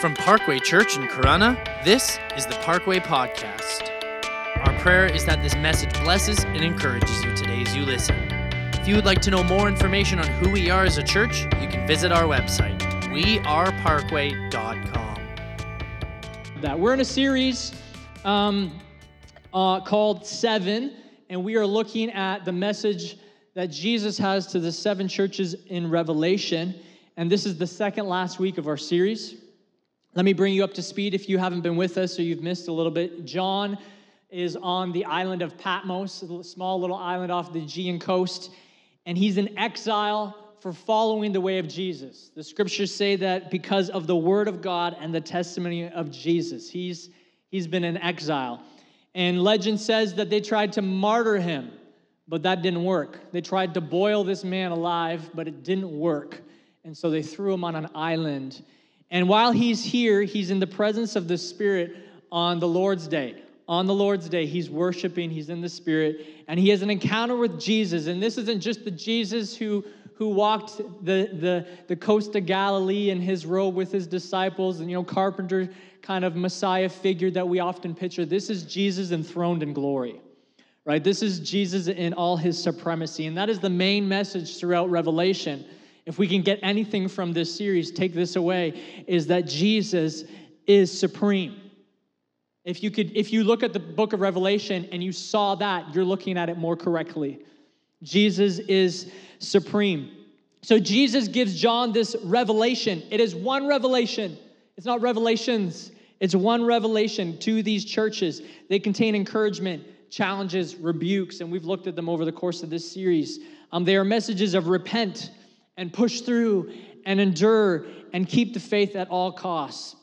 From Parkway Church in Corunna, this is the Parkway Podcast. Our prayer is that this message blesses and encourages you today as you listen. If you would like to know more information on who we are as a church, you can visit our website, weareparkway.com. that. We're in a series um, uh, called Seven, and we are looking at the message that Jesus has to the seven churches in Revelation. And this is the second last week of our series. Let me bring you up to speed if you haven't been with us or you've missed a little bit. John is on the island of Patmos, a small little island off the Aegean coast, and he's in exile for following the way of Jesus. The scriptures say that because of the word of God and the testimony of Jesus, he's, he's been in exile. And legend says that they tried to martyr him, but that didn't work. They tried to boil this man alive, but it didn't work. And so they threw him on an island. And while he's here, he's in the presence of the Spirit on the Lord's Day. On the Lord's Day, he's worshiping, he's in the Spirit, and he has an encounter with Jesus. And this isn't just the Jesus who, who walked the, the, the coast of Galilee in his robe with his disciples, and you know, carpenter kind of Messiah figure that we often picture. This is Jesus enthroned in glory right? This is Jesus in all his supremacy. And that is the main message throughout Revelation. If we can get anything from this series, take this away, is that Jesus is supreme. If you could, if you look at the book of Revelation and you saw that, you're looking at it more correctly. Jesus is supreme. So Jesus gives John this revelation. It is one revelation. It's not revelations. It's one revelation to these churches. They contain encouragement, challenges, rebukes, and we've looked at them over the course of this series. Um, they are messages of repent and push through and endure and keep the faith at all costs.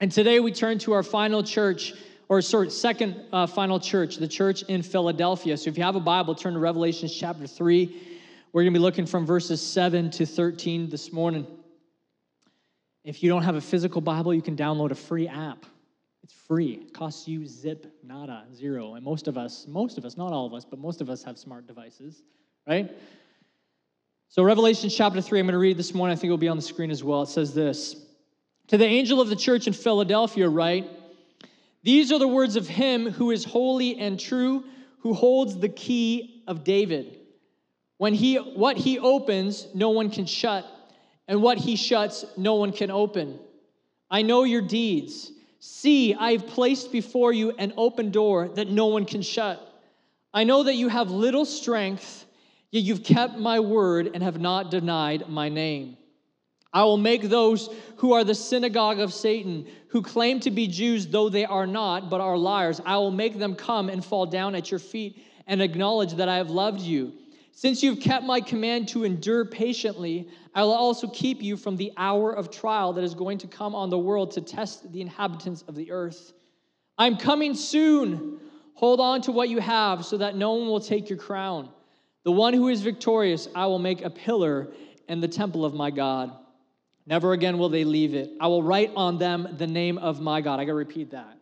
And today we turn to our final church, or sorry, second uh, final church, the church in Philadelphia. So if you have a Bible, turn to Revelations chapter 3. We're going to be looking from verses 7 to 13 this morning. If you don't have a physical Bible, you can download a free app. It's free. It costs you zip, nada, zero. And most of us, most of us, not all of us, but most of us have smart devices, right? So, Revelation chapter 3, I'm going to read this morning. I think it'll be on the screen as well. It says this To the angel of the church in Philadelphia, write, These are the words of him who is holy and true, who holds the key of David. When he, what he opens, no one can shut, and what he shuts, no one can open. I know your deeds. See, I have placed before you an open door that no one can shut. I know that you have little strength, yet you've kept my word and have not denied my name. I will make those who are the synagogue of Satan, who claim to be Jews, though they are not, but are liars, I will make them come and fall down at your feet and acknowledge that I have loved you. Since you've kept my command to endure patiently, I will also keep you from the hour of trial that is going to come on the world to test the inhabitants of the earth. I'm coming soon. Hold on to what you have so that no one will take your crown. The one who is victorious, I will make a pillar in the temple of my God. Never again will they leave it. I will write on them the name of my God. I got to repeat that.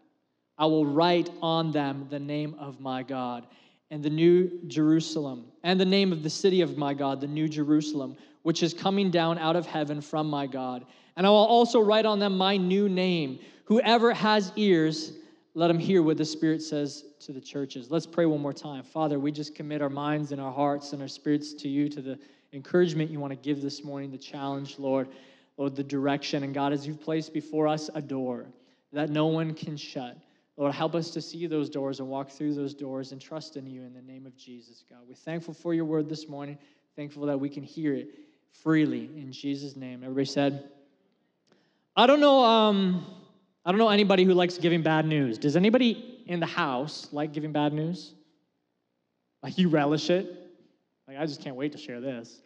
I will write on them the name of my God and the new Jerusalem, and the name of the city of my God, the new Jerusalem, which is coming down out of heaven from my God. And I will also write on them my new name. Whoever has ears, let them hear what the Spirit says to the churches. Let's pray one more time. Father, we just commit our minds and our hearts and our spirits to you, to the encouragement you want to give this morning, the challenge, Lord, Lord, the direction. And God, as you've placed before us a door that no one can shut. Lord, help us to see those doors and walk through those doors and trust in you in the name of Jesus, God. We're thankful for your word this morning, thankful that we can hear it freely in Jesus' name. Everybody said, I don't know, um, I don't know anybody who likes giving bad news. Does anybody in the house like giving bad news? Like you relish it? Like, I just can't wait to share this.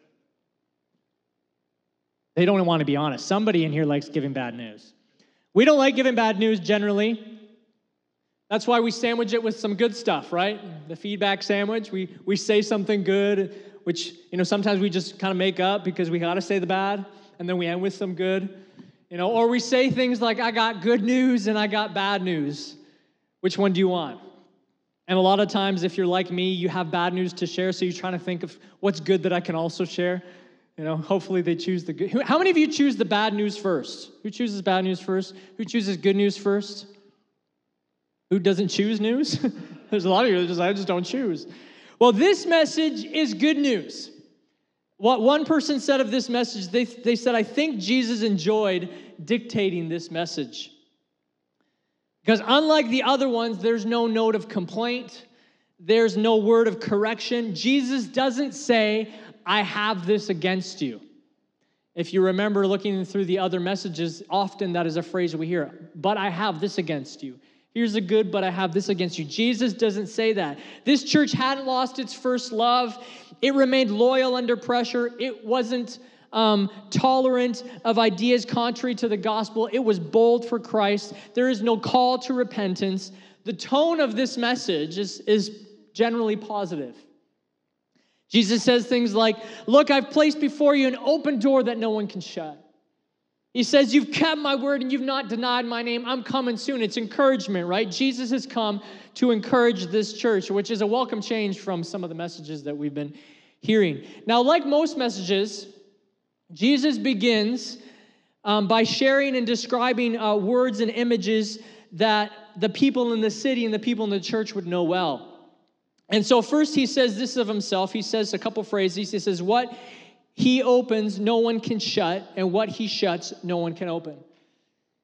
They don't want to be honest. Somebody in here likes giving bad news. We don't like giving bad news generally. That's why we sandwich it with some good stuff, right? The feedback sandwich. We, we say something good, which, you know, sometimes we just kind of make up because we got to say the bad, and then we end with some good. You know, or we say things like, I got good news and I got bad news. Which one do you want? And a lot of times, if you're like me, you have bad news to share, so you're trying to think of what's good that I can also share. You know, hopefully they choose the good. How many of you choose the bad news first? Who chooses bad news first? Who chooses good news first? Who doesn't choose news? There's a lot of you that just, I just don't choose. Well, this message is good news. What one person said of this message, they, they said, I think Jesus enjoyed dictating this message. Because unlike the other ones, there's no note of complaint, there's no word of correction. Jesus doesn't say, I have this against you. If you remember looking through the other messages, often that is a phrase we hear, but I have this against you. Here's a good, but I have this against you. Jesus doesn't say that. This church hadn't lost its first love. It remained loyal under pressure. It wasn't um, tolerant of ideas contrary to the gospel. It was bold for Christ. There is no call to repentance. The tone of this message is, is generally positive. Jesus says things like, Look, I've placed before you an open door that no one can shut. He says, You've kept my word and you've not denied my name. I'm coming soon. It's encouragement, right? Jesus has come to encourage this church, which is a welcome change from some of the messages that we've been hearing. Now, like most messages, Jesus begins um, by sharing and describing uh, words and images that the people in the city and the people in the church would know well. And so, first, he says this of himself. He says a couple phrases. He says, What he opens, no one can shut, and what he shuts, no one can open.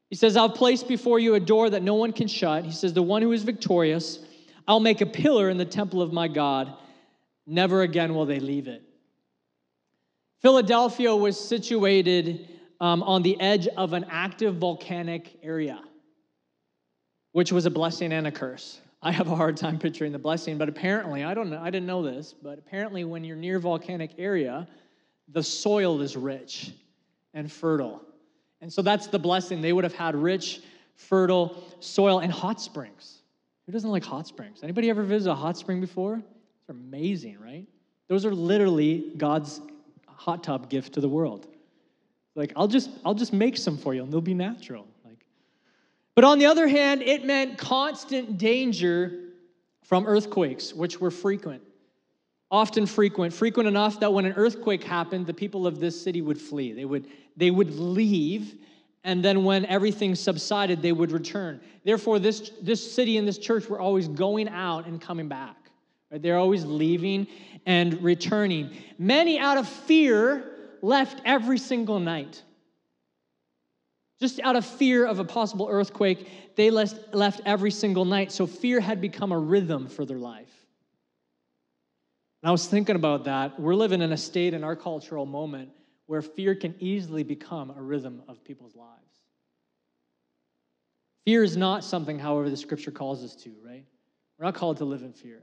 He says, I'll place before you a door that no one can shut. He says, The one who is victorious, I'll make a pillar in the temple of my God. Never again will they leave it. Philadelphia was situated um, on the edge of an active volcanic area, which was a blessing and a curse. I have a hard time picturing the blessing, but apparently, I don't know, I didn't know this, but apparently, when you're near volcanic area, the soil is rich and fertile. And so that's the blessing. They would have had rich, fertile soil and hot springs. Who doesn't like hot springs? Anybody ever visit a hot spring before? They're amazing, right? Those are literally God's hot tub gift to the world. Like, I'll just, I'll just make some for you and they'll be natural. Like, but on the other hand, it meant constant danger from earthquakes, which were frequent. Often frequent, frequent enough that when an earthquake happened, the people of this city would flee. They would, they would leave, and then when everything subsided, they would return. Therefore, this, this city and this church were always going out and coming back. Right? They're always leaving and returning. Many, out of fear, left every single night. Just out of fear of a possible earthquake, they left, left every single night. So fear had become a rhythm for their life. And I was thinking about that. We're living in a state in our cultural moment where fear can easily become a rhythm of people's lives. Fear is not something, however, the scripture calls us to, right? We're not called to live in fear.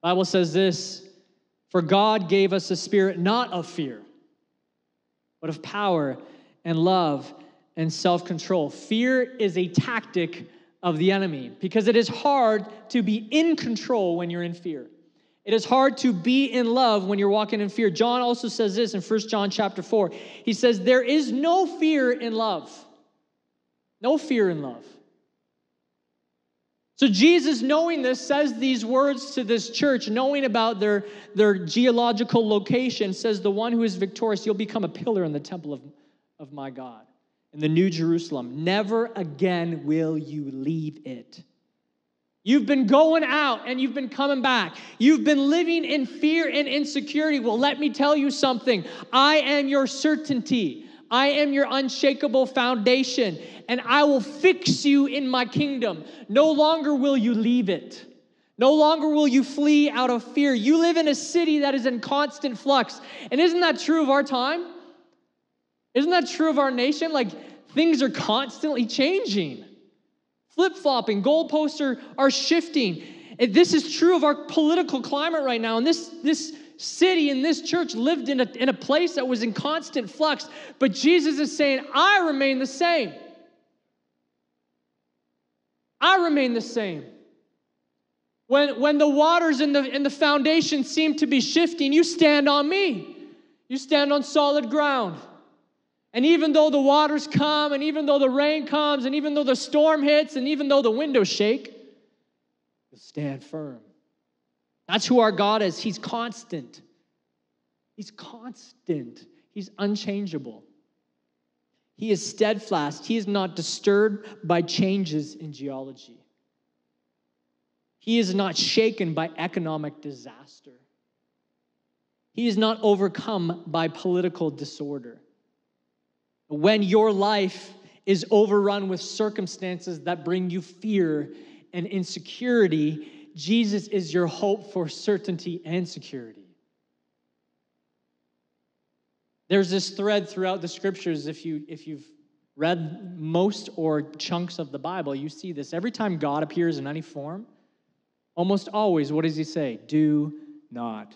Bible says this, for God gave us a spirit not of fear, but of power and love and self-control. Fear is a tactic of the enemy because it is hard to be in control when you're in fear. It is hard to be in love when you're walking in fear. John also says this in 1 John chapter 4. He says, There is no fear in love. No fear in love. So Jesus, knowing this, says these words to this church, knowing about their, their geological location, says, The one who is victorious, you'll become a pillar in the temple of, of my God, in the New Jerusalem. Never again will you leave it. You've been going out and you've been coming back. You've been living in fear and insecurity. Well, let me tell you something. I am your certainty. I am your unshakable foundation and I will fix you in my kingdom. No longer will you leave it. No longer will you flee out of fear. You live in a city that is in constant flux. And isn't that true of our time? Isn't that true of our nation? Like things are constantly changing, flip flopping, goalposts are, are shifting. And this is true of our political climate right now. And this, this city and this church lived in a, in a place that was in constant flux. But Jesus is saying, I remain the same. I remain the same. When, when the waters in the, in the foundation seem to be shifting, you stand on me. You stand on solid ground. And even though the waters come, and even though the rain comes, and even though the storm hits, and even though the windows shake, you stand firm. That's who our God is. He's constant. He's constant, He's unchangeable. He is steadfast. He is not disturbed by changes in geology. He is not shaken by economic disaster. He is not overcome by political disorder. When your life is overrun with circumstances that bring you fear and insecurity, Jesus is your hope for certainty and security. There's this thread throughout the scriptures. If, you, if you've read most or chunks of the Bible, you see this. Every time God appears in any form, almost always, what does he say? Do not.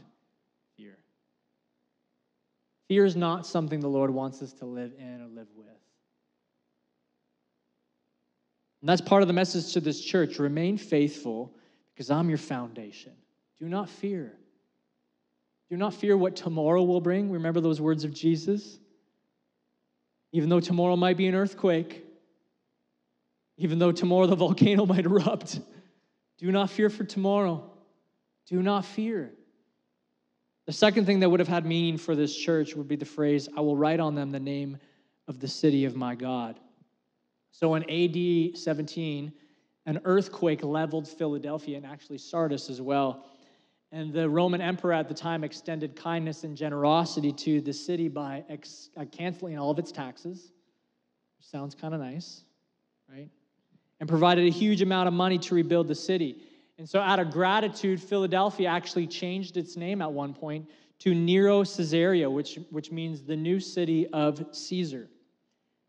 Fear is not something the Lord wants us to live in or live with. And that's part of the message to this church. Remain faithful because I'm your foundation. Do not fear. Do not fear what tomorrow will bring. Remember those words of Jesus? Even though tomorrow might be an earthquake, even though tomorrow the volcano might erupt, do not fear for tomorrow. Do not fear. The second thing that would have had meaning for this church would be the phrase, I will write on them the name of the city of my God. So in AD 17, an earthquake leveled Philadelphia and actually Sardis as well. And the Roman emperor at the time extended kindness and generosity to the city by ex- uh, canceling all of its taxes. Sounds kind of nice, right? And provided a huge amount of money to rebuild the city. And so, out of gratitude, Philadelphia actually changed its name at one point to Neocaesarea, which, which means the new city of Caesar.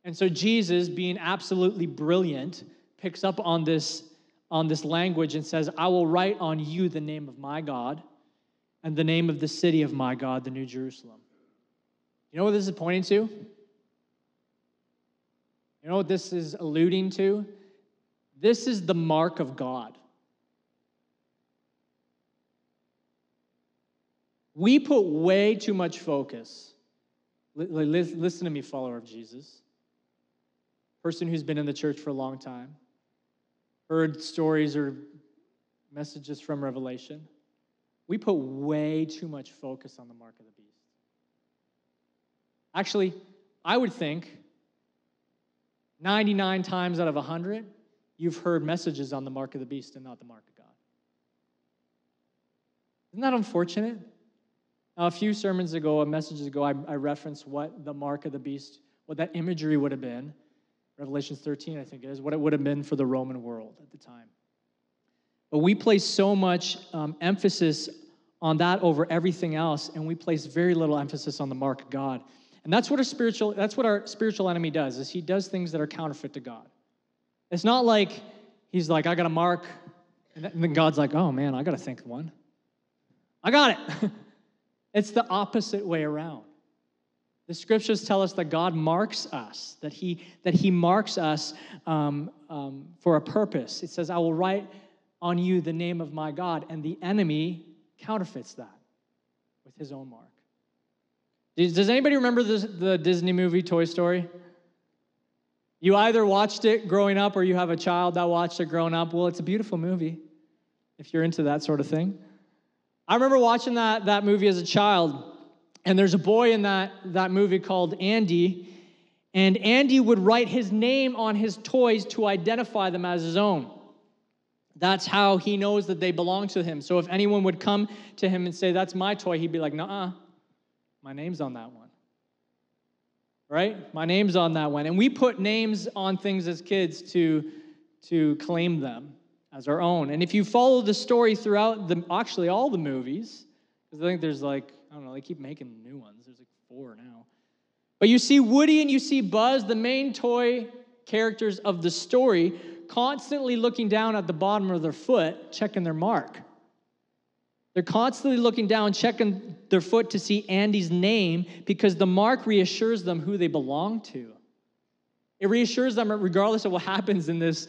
And so, Jesus, being absolutely brilliant, picks up on this on this language and says, I will write on you the name of my God and the name of the city of my God, the New Jerusalem. You know what this is pointing to? You know what this is alluding to? This is the mark of God. We put way too much focus. Listen to me, follower of Jesus, person who's been in the church for a long time heard stories or messages from Revelation, we put way too much focus on the mark of the beast. Actually, I would think 99 times out of 100, you've heard messages on the mark of the beast and not the mark of God. Isn't that unfortunate? Now, a few sermons ago, a message ago, I, I referenced what the mark of the beast, what that imagery would have been. Revelations 13, I think it is, what it would have been for the Roman world at the time. But we place so much um, emphasis on that over everything else, and we place very little emphasis on the mark of God. And that's what our spiritual, that's what our spiritual enemy does, is he does things that are counterfeit to God. It's not like he's like, I got a mark, and then God's like, oh man, I got to think one. I got it. it's the opposite way around. The scriptures tell us that God marks us, that He, that he marks us um, um, for a purpose. It says, I will write on you the name of my God, and the enemy counterfeits that with his own mark. Does anybody remember the, the Disney movie Toy Story? You either watched it growing up or you have a child that watched it growing up. Well, it's a beautiful movie if you're into that sort of thing. I remember watching that, that movie as a child. And there's a boy in that, that movie called Andy, and Andy would write his name on his toys to identify them as his own. That's how he knows that they belong to him. So if anyone would come to him and say, That's my toy, he'd be like, Nah, my name's on that one. Right? My name's on that one. And we put names on things as kids to, to claim them as our own. And if you follow the story throughout the actually all the movies, because I think there's like I don't know, they keep making new ones. There's like four now. But you see Woody and you see Buzz, the main toy characters of the story, constantly looking down at the bottom of their foot, checking their mark. They're constantly looking down, checking their foot to see Andy's name because the mark reassures them who they belong to. It reassures them, regardless of what happens in this,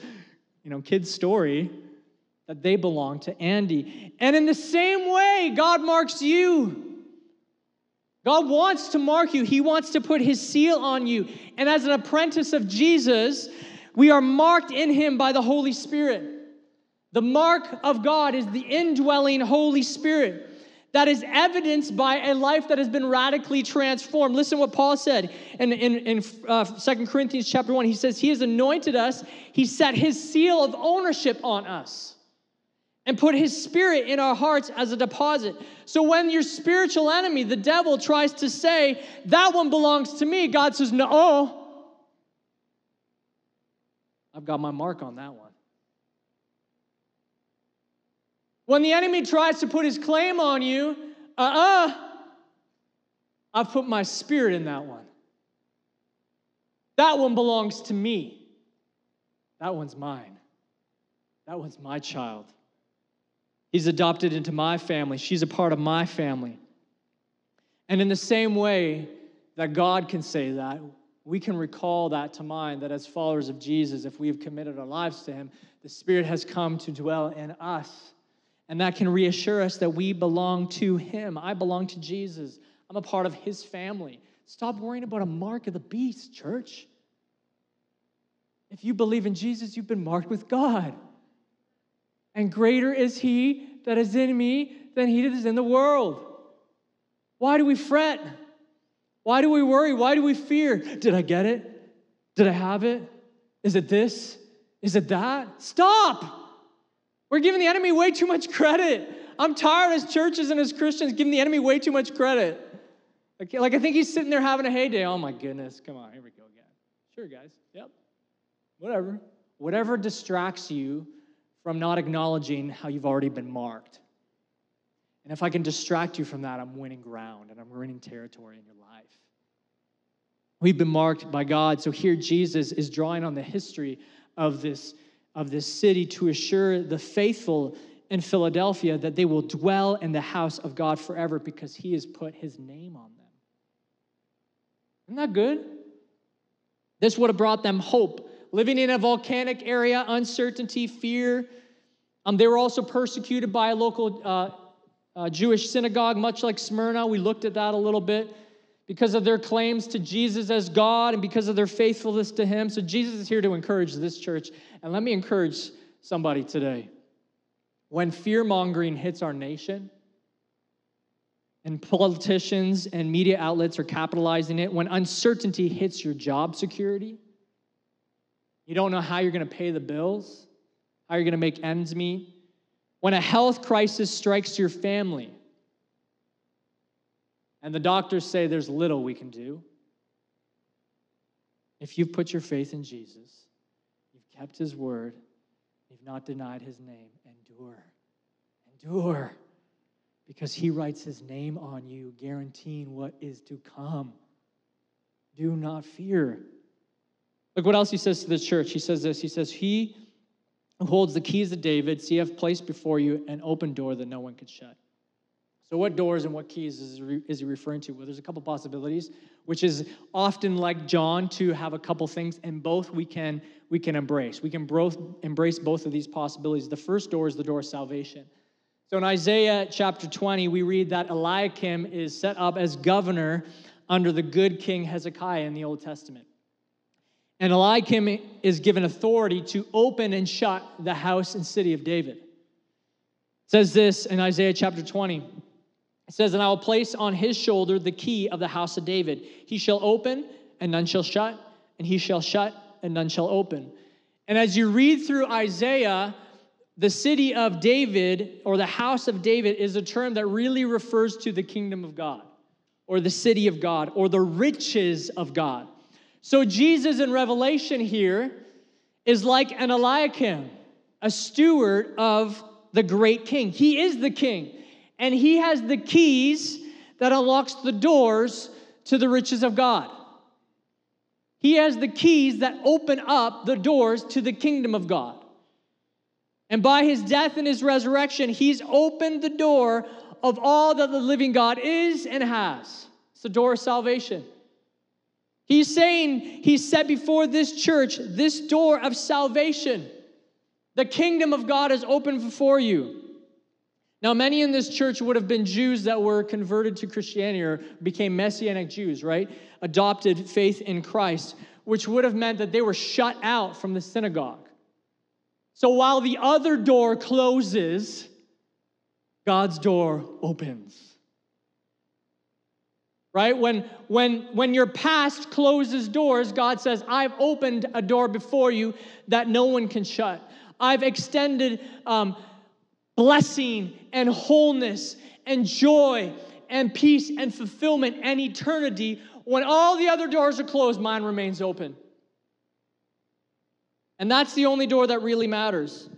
you know, kid's story, that they belong to Andy. And in the same way, God marks you. God wants to mark you, He wants to put His seal on you. And as an apprentice of Jesus, we are marked in Him by the Holy Spirit. The mark of God is the indwelling Holy Spirit. That is evidenced by a life that has been radically transformed. Listen what Paul said in, in, in uh, 2 Corinthians chapter 1. He says, He has anointed us, He set His seal of ownership on us, and put His Spirit in our hearts as a deposit. So when your spiritual enemy, the devil, tries to say, That one belongs to me, God says, No. I've got my mark on that one. When the enemy tries to put his claim on you, uh uh-uh, uh, I've put my spirit in that one. That one belongs to me. That one's mine. That one's my child. He's adopted into my family. She's a part of my family. And in the same way that God can say that, we can recall that to mind that as followers of Jesus, if we have committed our lives to Him, the Spirit has come to dwell in us. And that can reassure us that we belong to Him. I belong to Jesus. I'm a part of His family. Stop worrying about a mark of the beast, church. If you believe in Jesus, you've been marked with God. And greater is He that is in me than He that is in the world. Why do we fret? Why do we worry? Why do we fear? Did I get it? Did I have it? Is it this? Is it that? Stop! We're giving the enemy way too much credit. I'm tired as churches and as Christians giving the enemy way too much credit. Like, like I think he's sitting there having a heyday. Oh my goodness, come on, here we go again. Sure, guys. Yep. Whatever. Whatever distracts you from not acknowledging how you've already been marked. And if I can distract you from that, I'm winning ground and I'm winning territory in your life. We've been marked by God. So here Jesus is drawing on the history of this, of this city to assure the faithful in Philadelphia that they will dwell in the house of God forever because he has put his name on them. Isn't that good? This would have brought them hope. Living in a volcanic area, uncertainty, fear. Um, they were also persecuted by a local uh, uh, Jewish synagogue, much like Smyrna. We looked at that a little bit because of their claims to Jesus as God and because of their faithfulness to Him. So, Jesus is here to encourage this church. And let me encourage somebody today. When fear mongering hits our nation, and politicians and media outlets are capitalizing it, when uncertainty hits your job security, you don't know how you're going to pay the bills, how you're going to make ends meet, when a health crisis strikes your family and the doctors say there's little we can do, if you've put your faith in Jesus, you've kept his word, you've not denied his name, endure. Endure. Because he writes his name on you, guaranteeing what is to come. Do not fear. Look what else he says to the church. He says this He says, He who holds the keys of David, see, I've placed before you an open door that no one can shut. So, what doors and what keys is, he referring to? Well, there's a couple possibilities, which is often like John to have a couple things, and both we can we can embrace. We can both embrace both of these possibilities. The first door is the door of salvation. So in Isaiah chapter 20, we read that Eliakim is set up as governor under the good king Hezekiah in the Old Testament. And Eliakim is given authority to open and shut the house and city of David. It says this in Isaiah chapter 20. It says, And I will place on his shoulder the key of the house of David. He shall open, and none shall shut, and he shall shut, and none shall open. And as you read through Isaiah, the city of David or the house of David is a term that really refers to the kingdom of God or the city of God or the riches of God. So, Jesus in Revelation here is like an Eliakim, a steward of the great king. He is the king, and he has the keys that unlocks the doors to the riches of God. He has the keys that open up the doors to the kingdom of God. And by his death and his resurrection, he's opened the door of all that the living God is and has. It's the door of salvation. He's saying he set before this church this door of salvation. The kingdom of God is open before you. Now, many in this church would have been Jews that were converted to Christianity or became Messianic Jews, right? Adopted faith in Christ, which would have meant that they were shut out from the synagogue. So while the other door closes, God's door opens. Right? When, when, when your past closes doors, God says, I've opened a door before you that no one can shut. I've extended um, blessing and wholeness and joy and peace and fulfillment and eternity. When all the other doors are closed, mine remains open. And that's the only door that really matters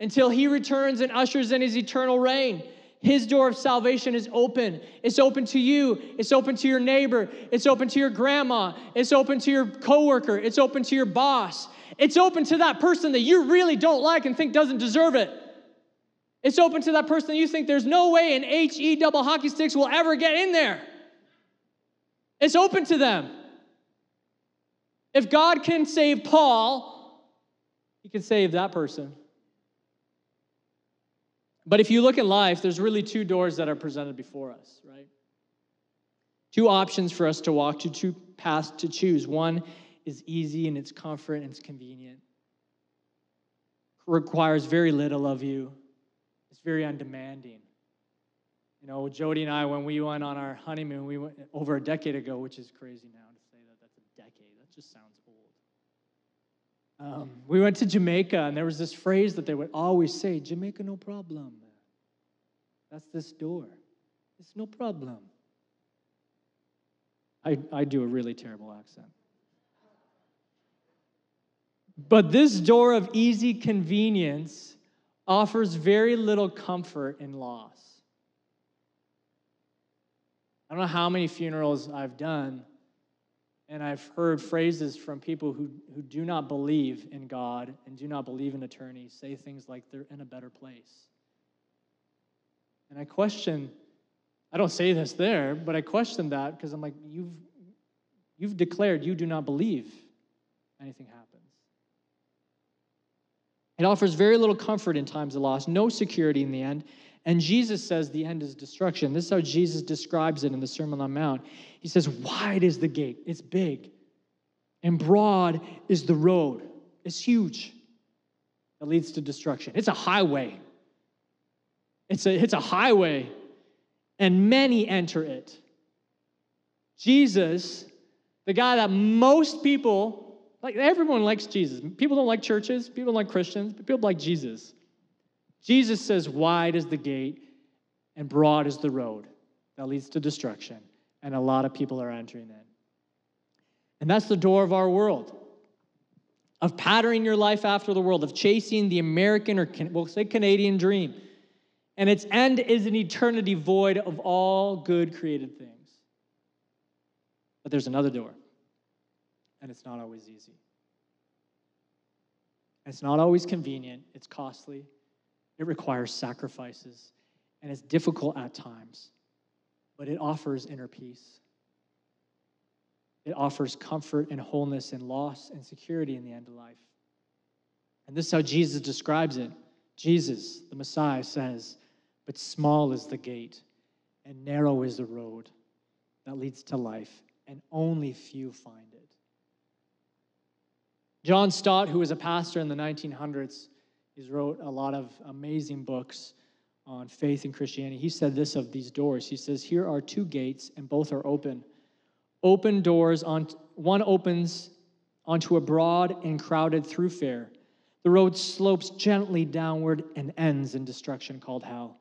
until he returns and ushers in his eternal reign. His door of salvation is open. It's open to you. It's open to your neighbor. It's open to your grandma. It's open to your coworker. It's open to your boss. It's open to that person that you really don't like and think doesn't deserve it. It's open to that person you think there's no way an HE double hockey sticks will ever get in there. It's open to them. If God can save Paul, he can save that person. But if you look at life, there's really two doors that are presented before us, right? Two options for us to walk to, two paths to choose. One is easy and it's comfort and it's convenient. Requires very little of you. It's very undemanding. You know, Jody and I, when we went on our honeymoon, we went over a decade ago, which is crazy now to say that that's a decade. That just sounds old. um, we went to Jamaica, and there was this phrase that they would always say Jamaica, no problem. That's this door. It's no problem. I, I do a really terrible accent. But this door of easy convenience offers very little comfort in loss. I don't know how many funerals I've done and I've heard phrases from people who, who do not believe in God and do not believe in attorneys say things like they're in a better place. And I question, I don't say this there, but I question that because I'm like, you've, you've declared you do not believe anything happens. It offers very little comfort in times of loss, no security in the end, and Jesus says the end is destruction. This is how Jesus describes it in the Sermon on the Mount. He says, Wide is the gate, it's big, and broad is the road, it's huge, that leads to destruction. It's a highway. It's a, it's a highway, and many enter it. Jesus, the guy that most people, like everyone likes Jesus. People don't like churches, people don't like Christians, but people like Jesus. Jesus says, Wide is the gate and broad is the road that leads to destruction, and a lot of people are entering in. And that's the door of our world of patterning your life after the world, of chasing the American or we'll say Canadian dream. And its end is an eternity void of all good created things. But there's another door, and it's not always easy. It's not always convenient, it's costly, it requires sacrifices, and it's difficult at times, but it offers inner peace. It offers comfort and wholeness and loss and security in the end of life. And this is how Jesus describes it. Jesus, the Messiah, says, But small is the gate, and narrow is the road that leads to life, and only few find. John Stott, who was a pastor in the 1900s, He's wrote a lot of amazing books on faith and Christianity. He said this of these doors. He says, Here are two gates, and both are open. Open doors, on, one opens onto a broad and crowded thoroughfare. The road slopes gently downward and ends in destruction called hell.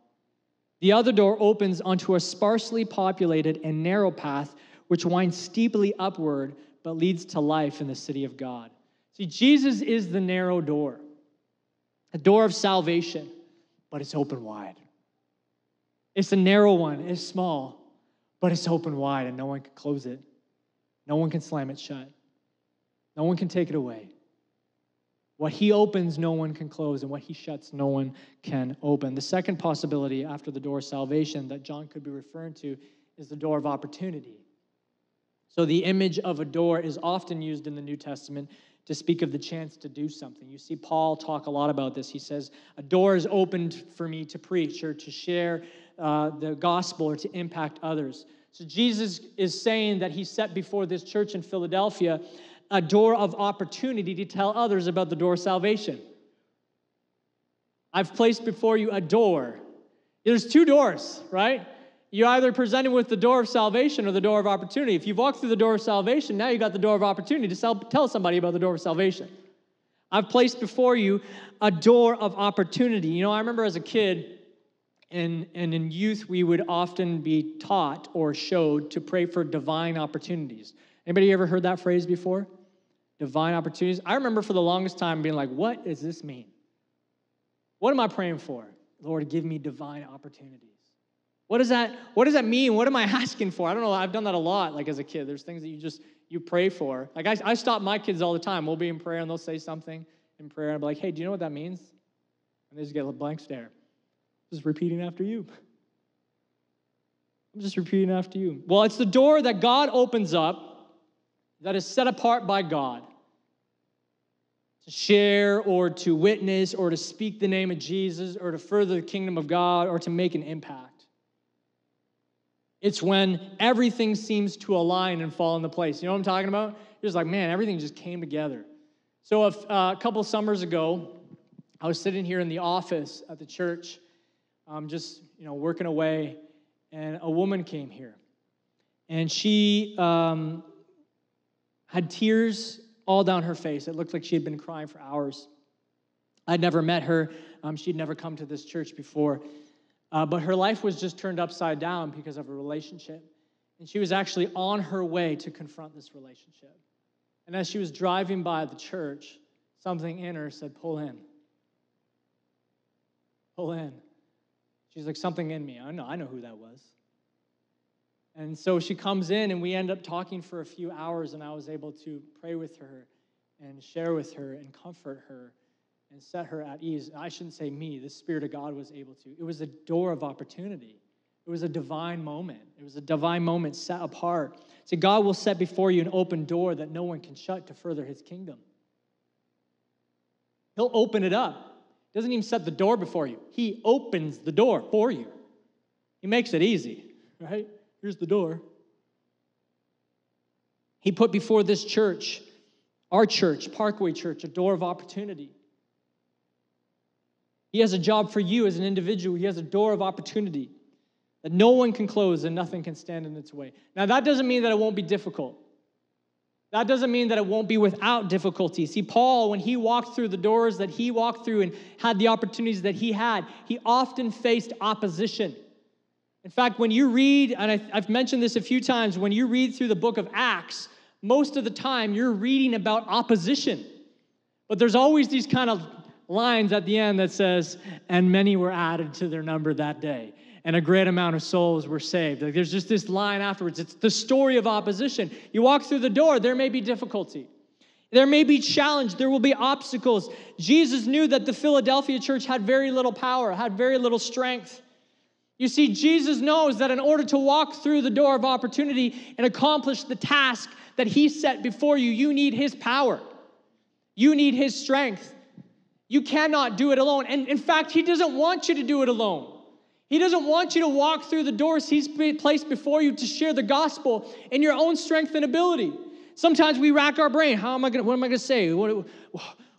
The other door opens onto a sparsely populated and narrow path which winds steeply upward but leads to life in the city of God. See, Jesus is the narrow door a door of salvation, but it's open wide. It's a narrow one, it's small, but it's open wide and no one can close it. No one can slam it shut. No one can take it away. What he opens, no one can close, and what he shuts, no one can open. The second possibility after the door of salvation that John could be referring to is the door of opportunity. So, the image of a door is often used in the New Testament to speak of the chance to do something. You see Paul talk a lot about this. He says, A door is opened for me to preach or to share uh, the gospel or to impact others. So Jesus is saying that he set before this church in Philadelphia a door of opportunity to tell others about the door of salvation. I've placed before you a door, There's two doors, right? You're either presented with the door of salvation or the door of opportunity. If you've walked through the door of salvation, now you got the door of opportunity to sell, tell somebody about the door of salvation. I've placed before you a door of opportunity. You know, I remember as a kid and, and in youth, we would often be taught or showed to pray for divine opportunities. Anybody ever heard that phrase before? Divine opportunities. I remember for the longest time being like, what does this mean? What am I praying for? Lord, give me divine opportunities. What does that what does that mean? What am I asking for? I don't know. I've done that a lot like as a kid. There's things that you just you pray for. Like I, I stop my kids all the time. We'll be in prayer and they'll say something in prayer and I'll be like, hey, do you know what that means? And they just get a blank stare. Just repeating after you. I'm just repeating after you. Well, it's the door that God opens up that is set apart by God to share or to witness or to speak the name of Jesus or to further the kingdom of God or to make an impact. It's when everything seems to align and fall into place. You know what I'm talking about? You're just like, man, everything just came together. So, a, uh, a couple summers ago, I was sitting here in the office at the church, um, just you know working away, and a woman came here, and she um, had tears all down her face. It looked like she had been crying for hours. I'd never met her. Um, she'd never come to this church before. Uh, but her life was just turned upside down because of a relationship. And she was actually on her way to confront this relationship. And as she was driving by the church, something in her said, Pull in. Pull in. She's like, Something in me. I know, I know who that was. And so she comes in, and we end up talking for a few hours, and I was able to pray with her and share with her and comfort her and set her at ease. I shouldn't say me, the Spirit of God was able to. It was a door of opportunity. It was a divine moment. It was a divine moment set apart. See, God will set before you an open door that no one can shut to further his kingdom. He'll open it up. Doesn't even set the door before you. He opens the door for you. He makes it easy, right? Here's the door. He put before this church, our church, Parkway Church, a door of opportunity. He has a job for you as an individual. He has a door of opportunity that no one can close and nothing can stand in its way. Now, that doesn't mean that it won't be difficult. That doesn't mean that it won't be without difficulty. See, Paul, when he walked through the doors that he walked through and had the opportunities that he had, he often faced opposition. In fact, when you read, and I've mentioned this a few times, when you read through the book of Acts, most of the time you're reading about opposition. But there's always these kind of lines at the end that says, and many were added to their number that day. And a great amount of souls were saved. Like there's just this line afterwards. It's the story of opposition. You walk through the door, there may be difficulty. There may be challenge, there will be obstacles. Jesus knew that the Philadelphia church had very little power, had very little strength. You see, Jesus knows that in order to walk through the door of opportunity and accomplish the task that He set before you, you need His power. You need His strength. You cannot do it alone. And in fact, He doesn't want you to do it alone. He doesn't want you to walk through the doors He's placed before you to share the gospel in your own strength and ability. Sometimes we rack our brain. How am I going? What am I going to say? What,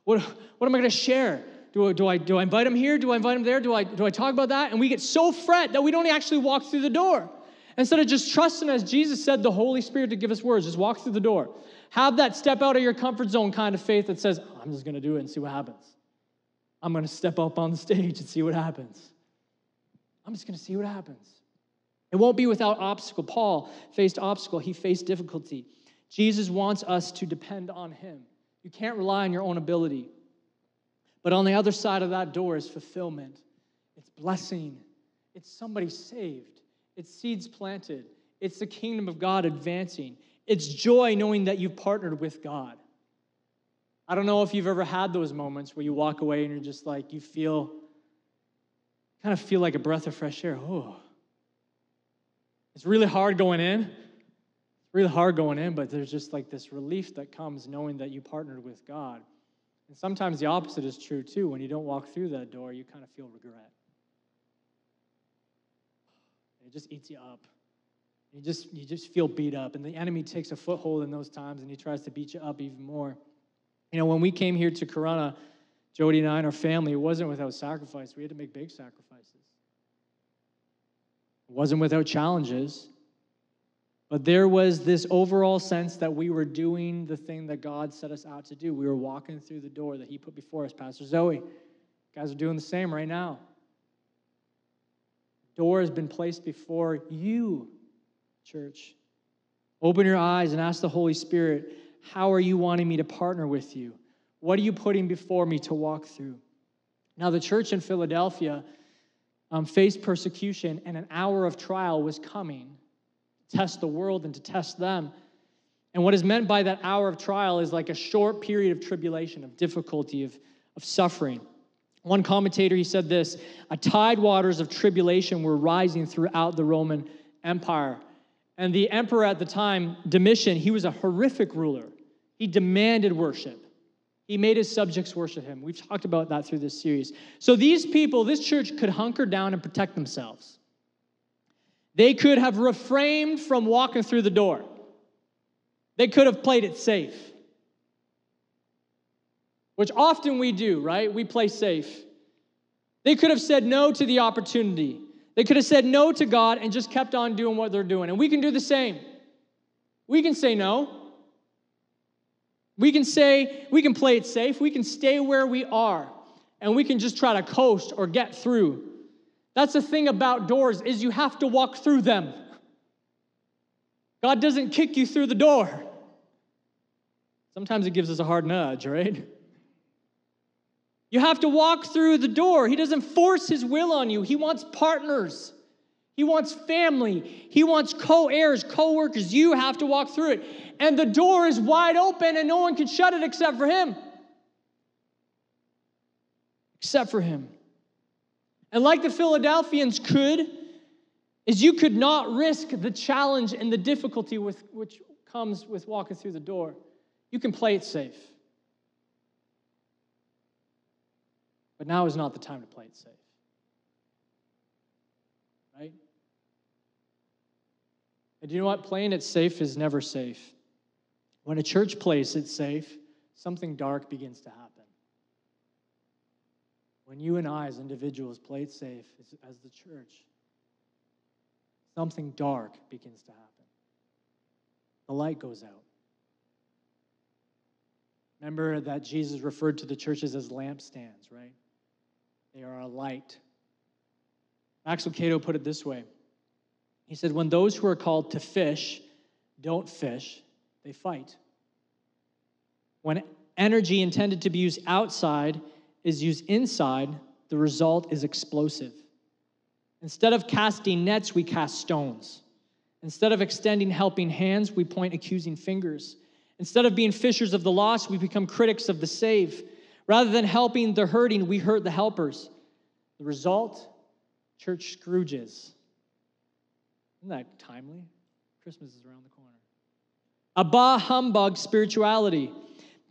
what, what am I going to share? Do I, do, I, do I invite him here? Do I invite him there? Do I, do I talk about that? And we get so fret that we don't actually walk through the door. Instead of just trusting, as Jesus said, the Holy Spirit to give us words, just walk through the door. Have that step out of your comfort zone kind of faith that says, I'm just going to do it and see what happens. I'm going to step up on the stage and see what happens. I'm just going to see what happens. It won't be without obstacle. Paul faced obstacle, he faced difficulty. Jesus wants us to depend on him. You can't rely on your own ability. But on the other side of that door is fulfillment, it's blessing, it's somebody saved, it's seeds planted, it's the kingdom of God advancing, it's joy knowing that you've partnered with God. I don't know if you've ever had those moments where you walk away and you're just like, you feel, kind of feel like a breath of fresh air. Oh, it's really hard going in. It's really hard going in, but there's just like this relief that comes knowing that you partnered with God. And sometimes the opposite is true too. When you don't walk through that door, you kind of feel regret. It just eats you up. You just, you just feel beat up. And the enemy takes a foothold in those times and he tries to beat you up even more. You know, when we came here to Corunna, Jody and I and our family, it wasn't without sacrifice. We had to make big sacrifices. It wasn't without challenges. But there was this overall sense that we were doing the thing that God set us out to do. We were walking through the door that He put before us. Pastor Zoe, guys are doing the same right now. Door has been placed before you, church. Open your eyes and ask the Holy Spirit, how are you wanting me to partner with you? What are you putting before me to walk through? Now, the church in Philadelphia um, faced persecution, and an hour of trial was coming to test the world and to test them. And what is meant by that hour of trial is like a short period of tribulation, of difficulty, of, of suffering. One commentator, he said this a tide waters of tribulation were rising throughout the Roman Empire. And the emperor at the time, Domitian, he was a horrific ruler. He demanded worship. He made his subjects worship him. We've talked about that through this series. So these people, this church could hunker down and protect themselves. They could have refrained from walking through the door. They could have played it safe, which often we do, right? We play safe. They could have said no to the opportunity. They could have said no to God and just kept on doing what they're doing. And we can do the same. We can say no. We can say, we can play it safe. We can stay where we are. And we can just try to coast or get through. That's the thing about doors is you have to walk through them. God doesn't kick you through the door. Sometimes it gives us a hard nudge, right? You have to walk through the door. He doesn't force his will on you. He wants partners. He wants family. He wants co-heirs, co-workers. You have to walk through it. And the door is wide open and no one can shut it except for him. Except for him. And like the Philadelphians could, is you could not risk the challenge and the difficulty with which comes with walking through the door. You can play it safe. But now is not the time to play it safe. Right? And you know what? Playing it safe is never safe. When a church plays it safe, something dark begins to happen when you and I, as individuals, play it safe as, the church, something dark begins to happen. The light goes out. Remember that Jesus referred to the churches as lampstands, right? They are a light. Max Lucado put it this way He said, When those who are called to fish don't fish, they fight. When energy intended to be used outside is used inside, the result is explosive. Instead of casting nets, we cast stones. Instead of extending helping hands, we point accusing fingers. Instead of being fishers of the lost, we become critics of the saved. Rather than helping the hurting, we hurt the helpers. The result? Church Scrooges. Isn't that timely? Christmas is around the corner. A bah humbug spirituality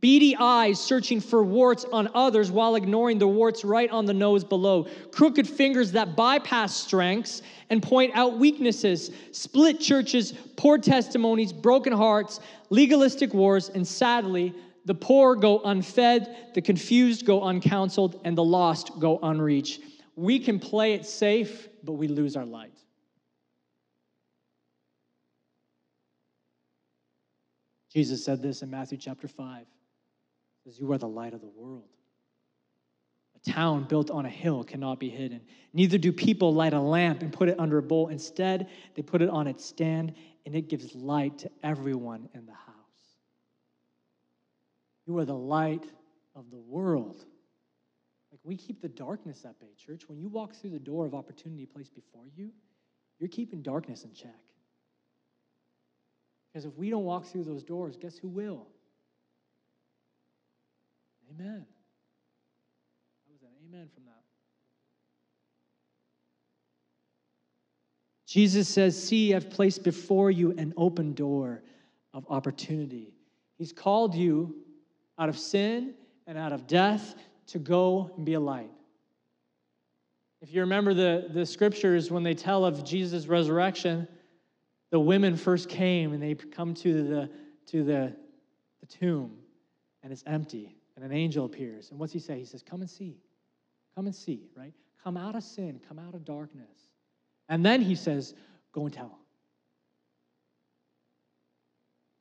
beady eyes searching for warts on others while ignoring the warts right on the nose below, crooked fingers that bypass strengths and point out weaknesses, split churches, poor testimonies, broken hearts, legalistic wars, and sadly, the poor go unfed, the confused go uncounseled, and the lost go unreached. We can play it safe, but we lose our light. Jesus said this in Matthew chapter 5 says, You are the light of the world. A town built on a hill cannot be hidden. Neither do people light a lamp and put it under a bowl. Instead, they put it on its stand, and it gives light to everyone in the house. You are the light of the world. Like we keep the darkness at bay, church. When you walk through the door of opportunity placed before you, you're keeping darkness in check. Because if we don't walk through those doors, guess who will? Amen. That was an amen from that. Jesus says, See, I've placed before you an open door of opportunity. He's called you out of sin and out of death to go and be a light. If you remember the, the scriptures, when they tell of Jesus' resurrection, the women first came and they come to the, to the, the tomb and it's empty and an angel appears. And what's he say? He says, Come and see. Come and see, right? Come out of sin, come out of darkness. And then he says, Go and tell.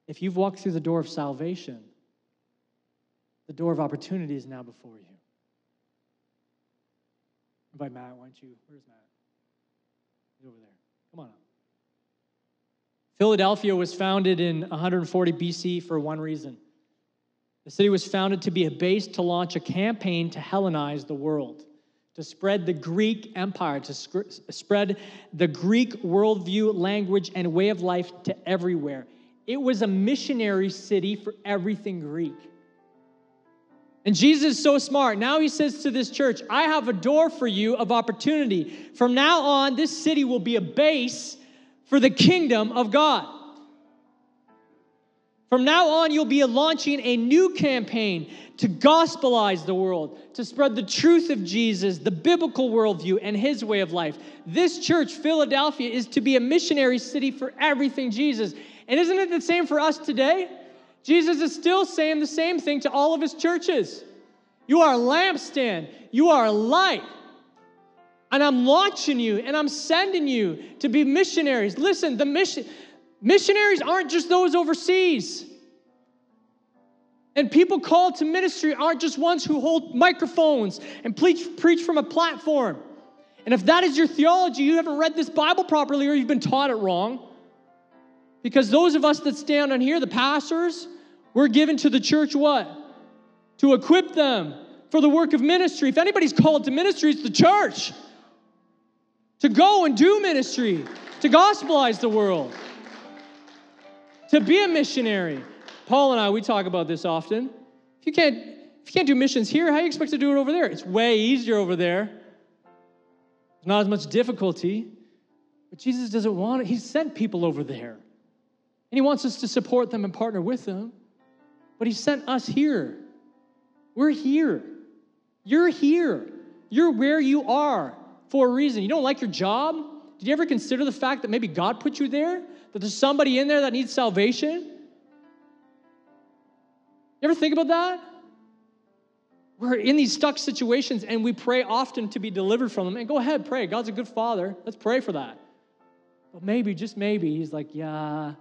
If you've walked through the door of salvation, the door of opportunity is now before you. Invite Matt, why don't you? Where's Matt? He's over there. Come on up. Philadelphia was founded in 140 BC for one reason. The city was founded to be a base to launch a campaign to Hellenize the world, to spread the Greek empire, to spread the Greek worldview, language, and way of life to everywhere. It was a missionary city for everything Greek. And Jesus is so smart. Now he says to this church, I have a door for you of opportunity. From now on, this city will be a base for the kingdom of God. From now on, you'll be launching a new campaign to gospelize the world, to spread the truth of Jesus, the biblical worldview, and his way of life. This church, Philadelphia, is to be a missionary city for everything Jesus. And isn't it the same for us today? Jesus is still saying the same thing to all of his churches. You are a lampstand, you are a light. And I'm launching you and I'm sending you to be missionaries. Listen, the mission missionaries aren't just those overseas. And people called to ministry aren't just ones who hold microphones and preach, preach from a platform. And if that is your theology, you haven't read this Bible properly or you've been taught it wrong. Because those of us that stand on here, the pastors, we're given to the church what? To equip them for the work of ministry. If anybody's called to ministry, it's the church. To go and do ministry, to gospelize the world, to be a missionary. Paul and I, we talk about this often. If you can't, if you can't do missions here, how do you expect to do it over there? It's way easier over there. There's not as much difficulty. But Jesus doesn't want it. He sent people over there. And he wants us to support them and partner with them. But he sent us here. We're here. You're here. You're where you are for a reason. You don't like your job? Did you ever consider the fact that maybe God put you there? That there's somebody in there that needs salvation? You ever think about that? We're in these stuck situations and we pray often to be delivered from them. And go ahead, pray. God's a good father. Let's pray for that. But maybe, just maybe, he's like, yeah,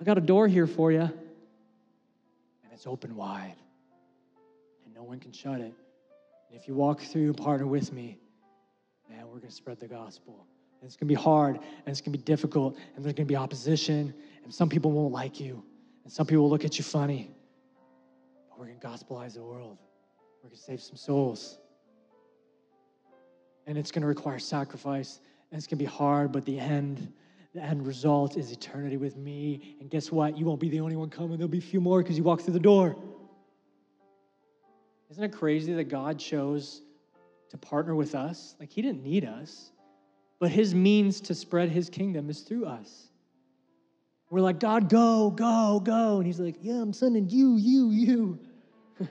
I got a door here for you. And it's open wide. And no one can shut it. And if you walk through and partner with me, man, we're going to spread the gospel. And it's going to be hard, and it's going to be difficult, and there's going to be opposition, and some people won't like you, and some people will look at you funny. But we're going to gospelize the world. We're going to save some souls. And it's going to require sacrifice, and it's going to be hard, but the end the end result is eternity with me. And guess what? You won't be the only one coming. There'll be a few more because you walk through the door. Isn't it crazy that God chose to partner with us? Like, He didn't need us, but His means to spread His kingdom is through us. We're like, God, go, go, go. And He's like, Yeah, I'm sending you, you, you.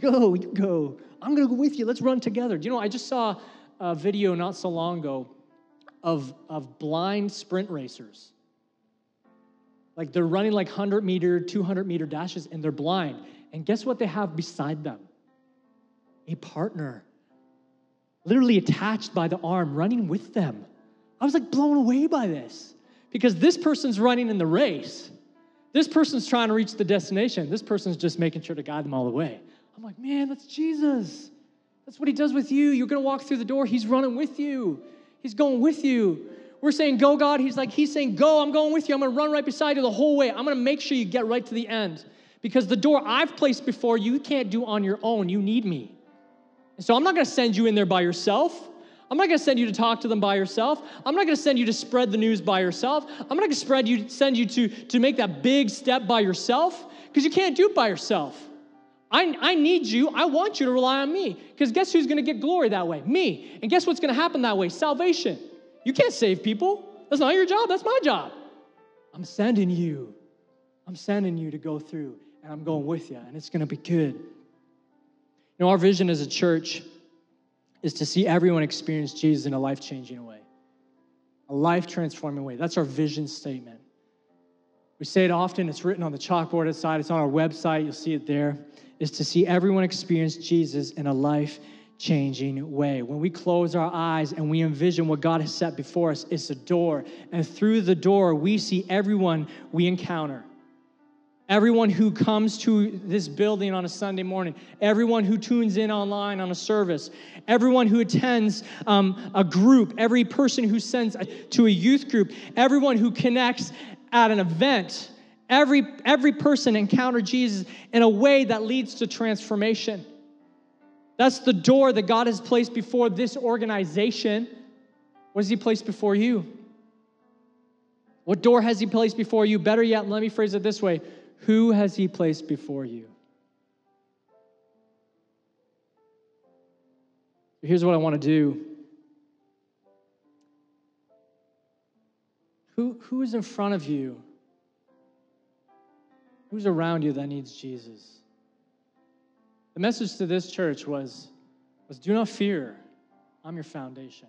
go, you go. I'm going to go with you. Let's run together. Do you know, I just saw a video not so long ago of, of blind sprint racers. Like they're running like 100 meter, 200 meter dashes, and they're blind. And guess what they have beside them? A partner, literally attached by the arm, running with them. I was like blown away by this because this person's running in the race. This person's trying to reach the destination. This person's just making sure to guide them all the way. I'm like, man, that's Jesus. That's what he does with you. You're going to walk through the door, he's running with you. He's going with you. We're saying, Go, God. He's like, He's saying, Go, I'm going with you. I'm going to run right beside you the whole way. I'm going to make sure you get right to the end. Because the door I've placed before you, you can't do on your own. You need me. So I'm not going to send you in there by yourself. I'm not going to send you to talk to them by yourself. I'm not going to send you to spread the news by yourself. I'm not going to spread you, send you to, to make that big step by yourself because you can't do it by yourself. I, I need you. I want you to rely on me. Because guess who's going to get glory that way? Me. And guess what's going to happen that way? Salvation. You can't save people. That's not your job. That's my job. I'm sending you. I'm sending you to go through, and I'm going with you, and it's going to be good. Know, our vision as a church is to see everyone experience Jesus in a life changing way, a life transforming way. That's our vision statement. We say it often, it's written on the chalkboard outside, it's on our website, you'll see it there is to see everyone experience Jesus in a life changing way. When we close our eyes and we envision what God has set before us, it's a door. And through the door, we see everyone we encounter. Everyone who comes to this building on a Sunday morning, everyone who tunes in online on a service, everyone who attends um, a group, every person who sends to a youth group, everyone who connects at an event, every, every person encounter Jesus in a way that leads to transformation. That's the door that God has placed before this organization. What has He placed before you? What door has He placed before you? Better yet, let me phrase it this way who has He placed before you? Here's what I want to do. Who, who is in front of you? Who's around you that needs Jesus? The message to this church was, was do not fear. I'm your foundation.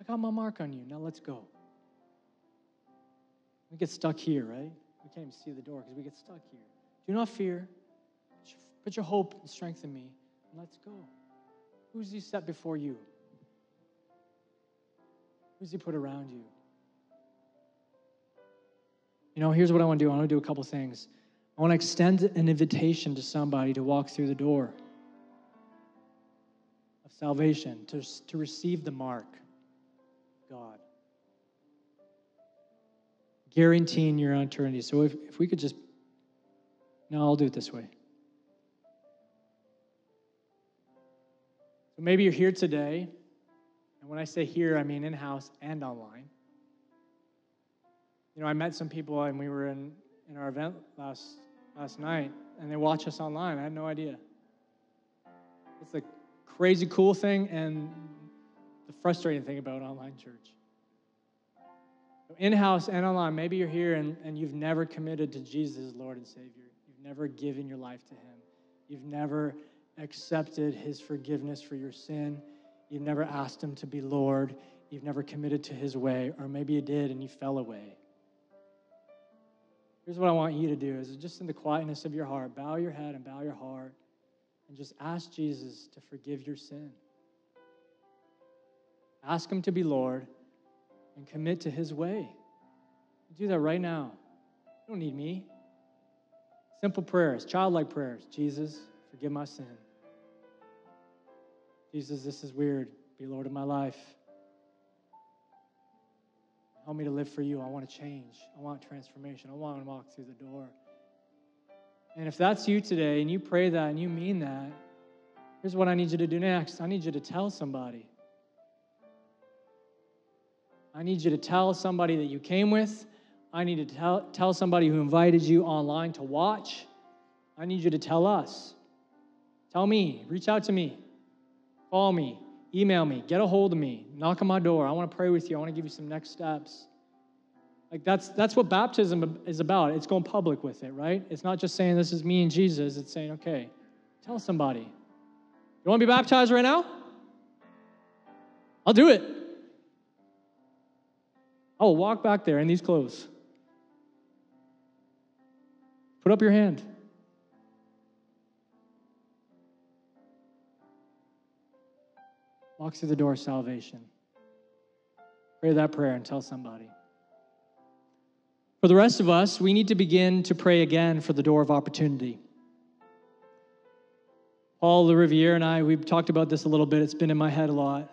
I got my mark on you. Now let's go. We get stuck here, right? Can't even see the door because we get stuck here. Do not fear. Put your hope and strength in me, and let's go. Who's he set before you? Who's he put around you? You know, here's what I want to do I want to do a couple things. I want to extend an invitation to somebody to walk through the door of salvation, to, to receive the mark God guaranteeing your eternity. So if, if we could just, no, I'll do it this way. So maybe you're here today, and when I say here, I mean in house and online. You know, I met some people and we were in, in our event last, last night, and they watch us online. I had no idea. It's a crazy cool thing and the frustrating thing about online church in house and online, maybe you're here and, and you've never committed to Jesus Lord and Savior. You've never given your life to Him. You've never accepted His forgiveness for your sin. You've never asked Him to be Lord. You've never committed to His way, or maybe you did and you fell away. Here's what I want you to do is just in the quietness of your heart, bow your head and bow your heart and just ask Jesus to forgive your sin. Ask Him to be Lord and commit to His way. Do that right now. You don't need me. Simple prayers, childlike prayers. Jesus, forgive my sin. Jesus, this is weird. Be Lord of my life. Help me to live for you. I want to change. I want transformation. I want to walk through the door. And if that's you today and you pray that and you mean that, here's what I need you to do next I need you to tell somebody. I need you to tell somebody that you came with. I need to tell, tell somebody who invited you online to watch. I need you to tell us. Tell me, reach out to me, call me, email me, get a hold of me, knock on my door. I want to pray with you. I want to give you some next steps. Like that's that's what baptism is about. It's going public with it, right? It's not just saying this is me and Jesus. It's saying, okay, tell somebody. You want to be baptized right now? I'll do it. Oh, walk back there in these clothes. Put up your hand. Walk through the door of salvation. Pray that prayer and tell somebody. For the rest of us, we need to begin to pray again for the door of opportunity. Paul LeRiviere and I, we've talked about this a little bit. It's been in my head a lot.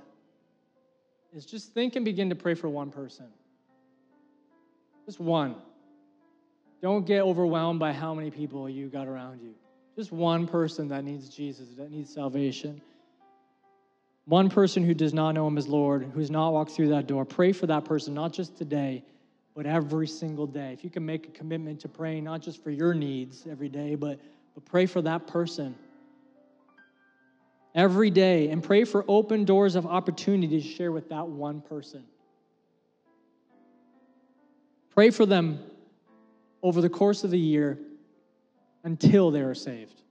Is just think and begin to pray for one person. Just one. Don't get overwhelmed by how many people you got around you. Just one person that needs Jesus, that needs salvation. One person who does not know him as Lord, who's not walked through that door. Pray for that person, not just today, but every single day. If you can make a commitment to praying, not just for your needs every day, but, but pray for that person every day and pray for open doors of opportunity to share with that one person. Pray for them over the course of the year until they are saved.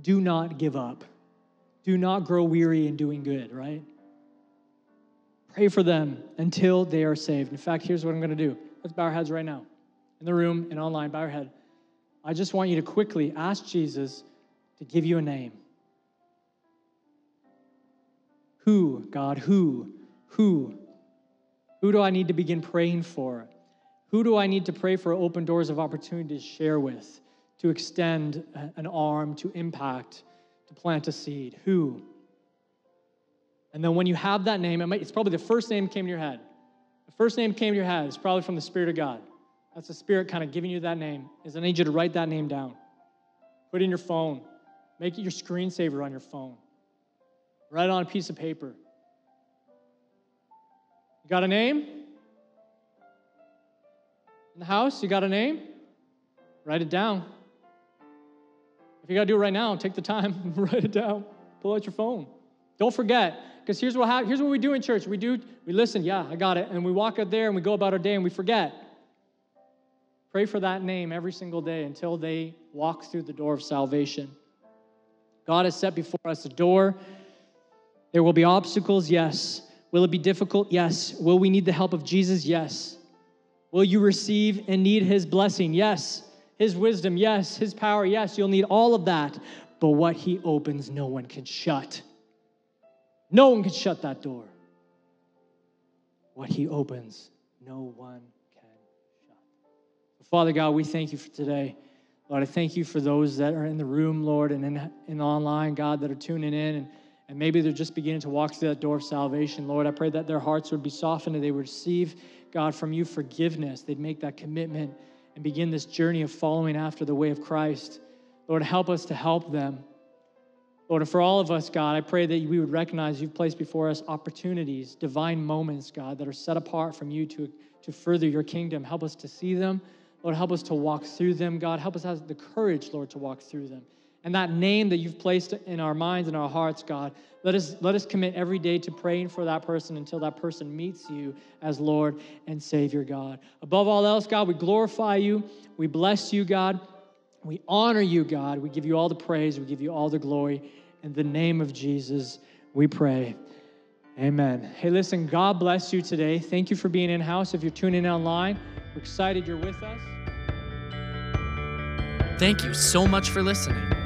Do not give up. Do not grow weary in doing good, right? Pray for them until they are saved. In fact, here's what I'm going to do. Let's bow our heads right now. In the room and online, bow your head. I just want you to quickly ask Jesus to give you a name. Who, God, who? Who? Who do I need to begin praying for? Who do I need to pray for open doors of opportunity to share with, to extend an arm, to impact, to plant a seed? Who? And then when you have that name, it might, it's probably the first name came to your head. The first name came to your head. is probably from the Spirit of God. That's the Spirit kind of giving you that name. Is I need you to write that name down. Put it in your phone. Make it your screensaver on your phone. Write it on a piece of paper. You got a name? In the house, you got a name? Write it down. If you got to do it right now, take the time, write it down. Pull out your phone. Don't forget, because here's what here's what we do in church. We do we listen, yeah, I got it, and we walk out there and we go about our day and we forget. Pray for that name every single day until they walk through the door of salvation. God has set before us a door. There will be obstacles, yes. Will it be difficult? Yes. Will we need the help of Jesus? Yes. Will you receive and need his blessing? Yes. His wisdom? Yes. His power? Yes. You'll need all of that. But what he opens, no one can shut. No one can shut that door. What he opens, no one can shut. Father God, we thank you for today. Lord, I thank you for those that are in the room, Lord, and in, in online, God, that are tuning in. And and maybe they're just beginning to walk through that door of salvation. Lord, I pray that their hearts would be softened and they would receive, God, from you forgiveness. They'd make that commitment and begin this journey of following after the way of Christ. Lord, help us to help them. Lord, and for all of us, God, I pray that we would recognize you've placed before us opportunities, divine moments, God, that are set apart from you to, to further your kingdom. Help us to see them. Lord, help us to walk through them. God, help us have the courage, Lord, to walk through them and that name that you've placed in our minds and our hearts, God, let us, let us commit every day to praying for that person until that person meets you as Lord and Savior, God. Above all else, God, we glorify you. We bless you, God. We honor you, God. We give you all the praise. We give you all the glory. In the name of Jesus, we pray. Amen. Hey, listen, God bless you today. Thank you for being in house. If you're tuning in online, we're excited you're with us. Thank you so much for listening.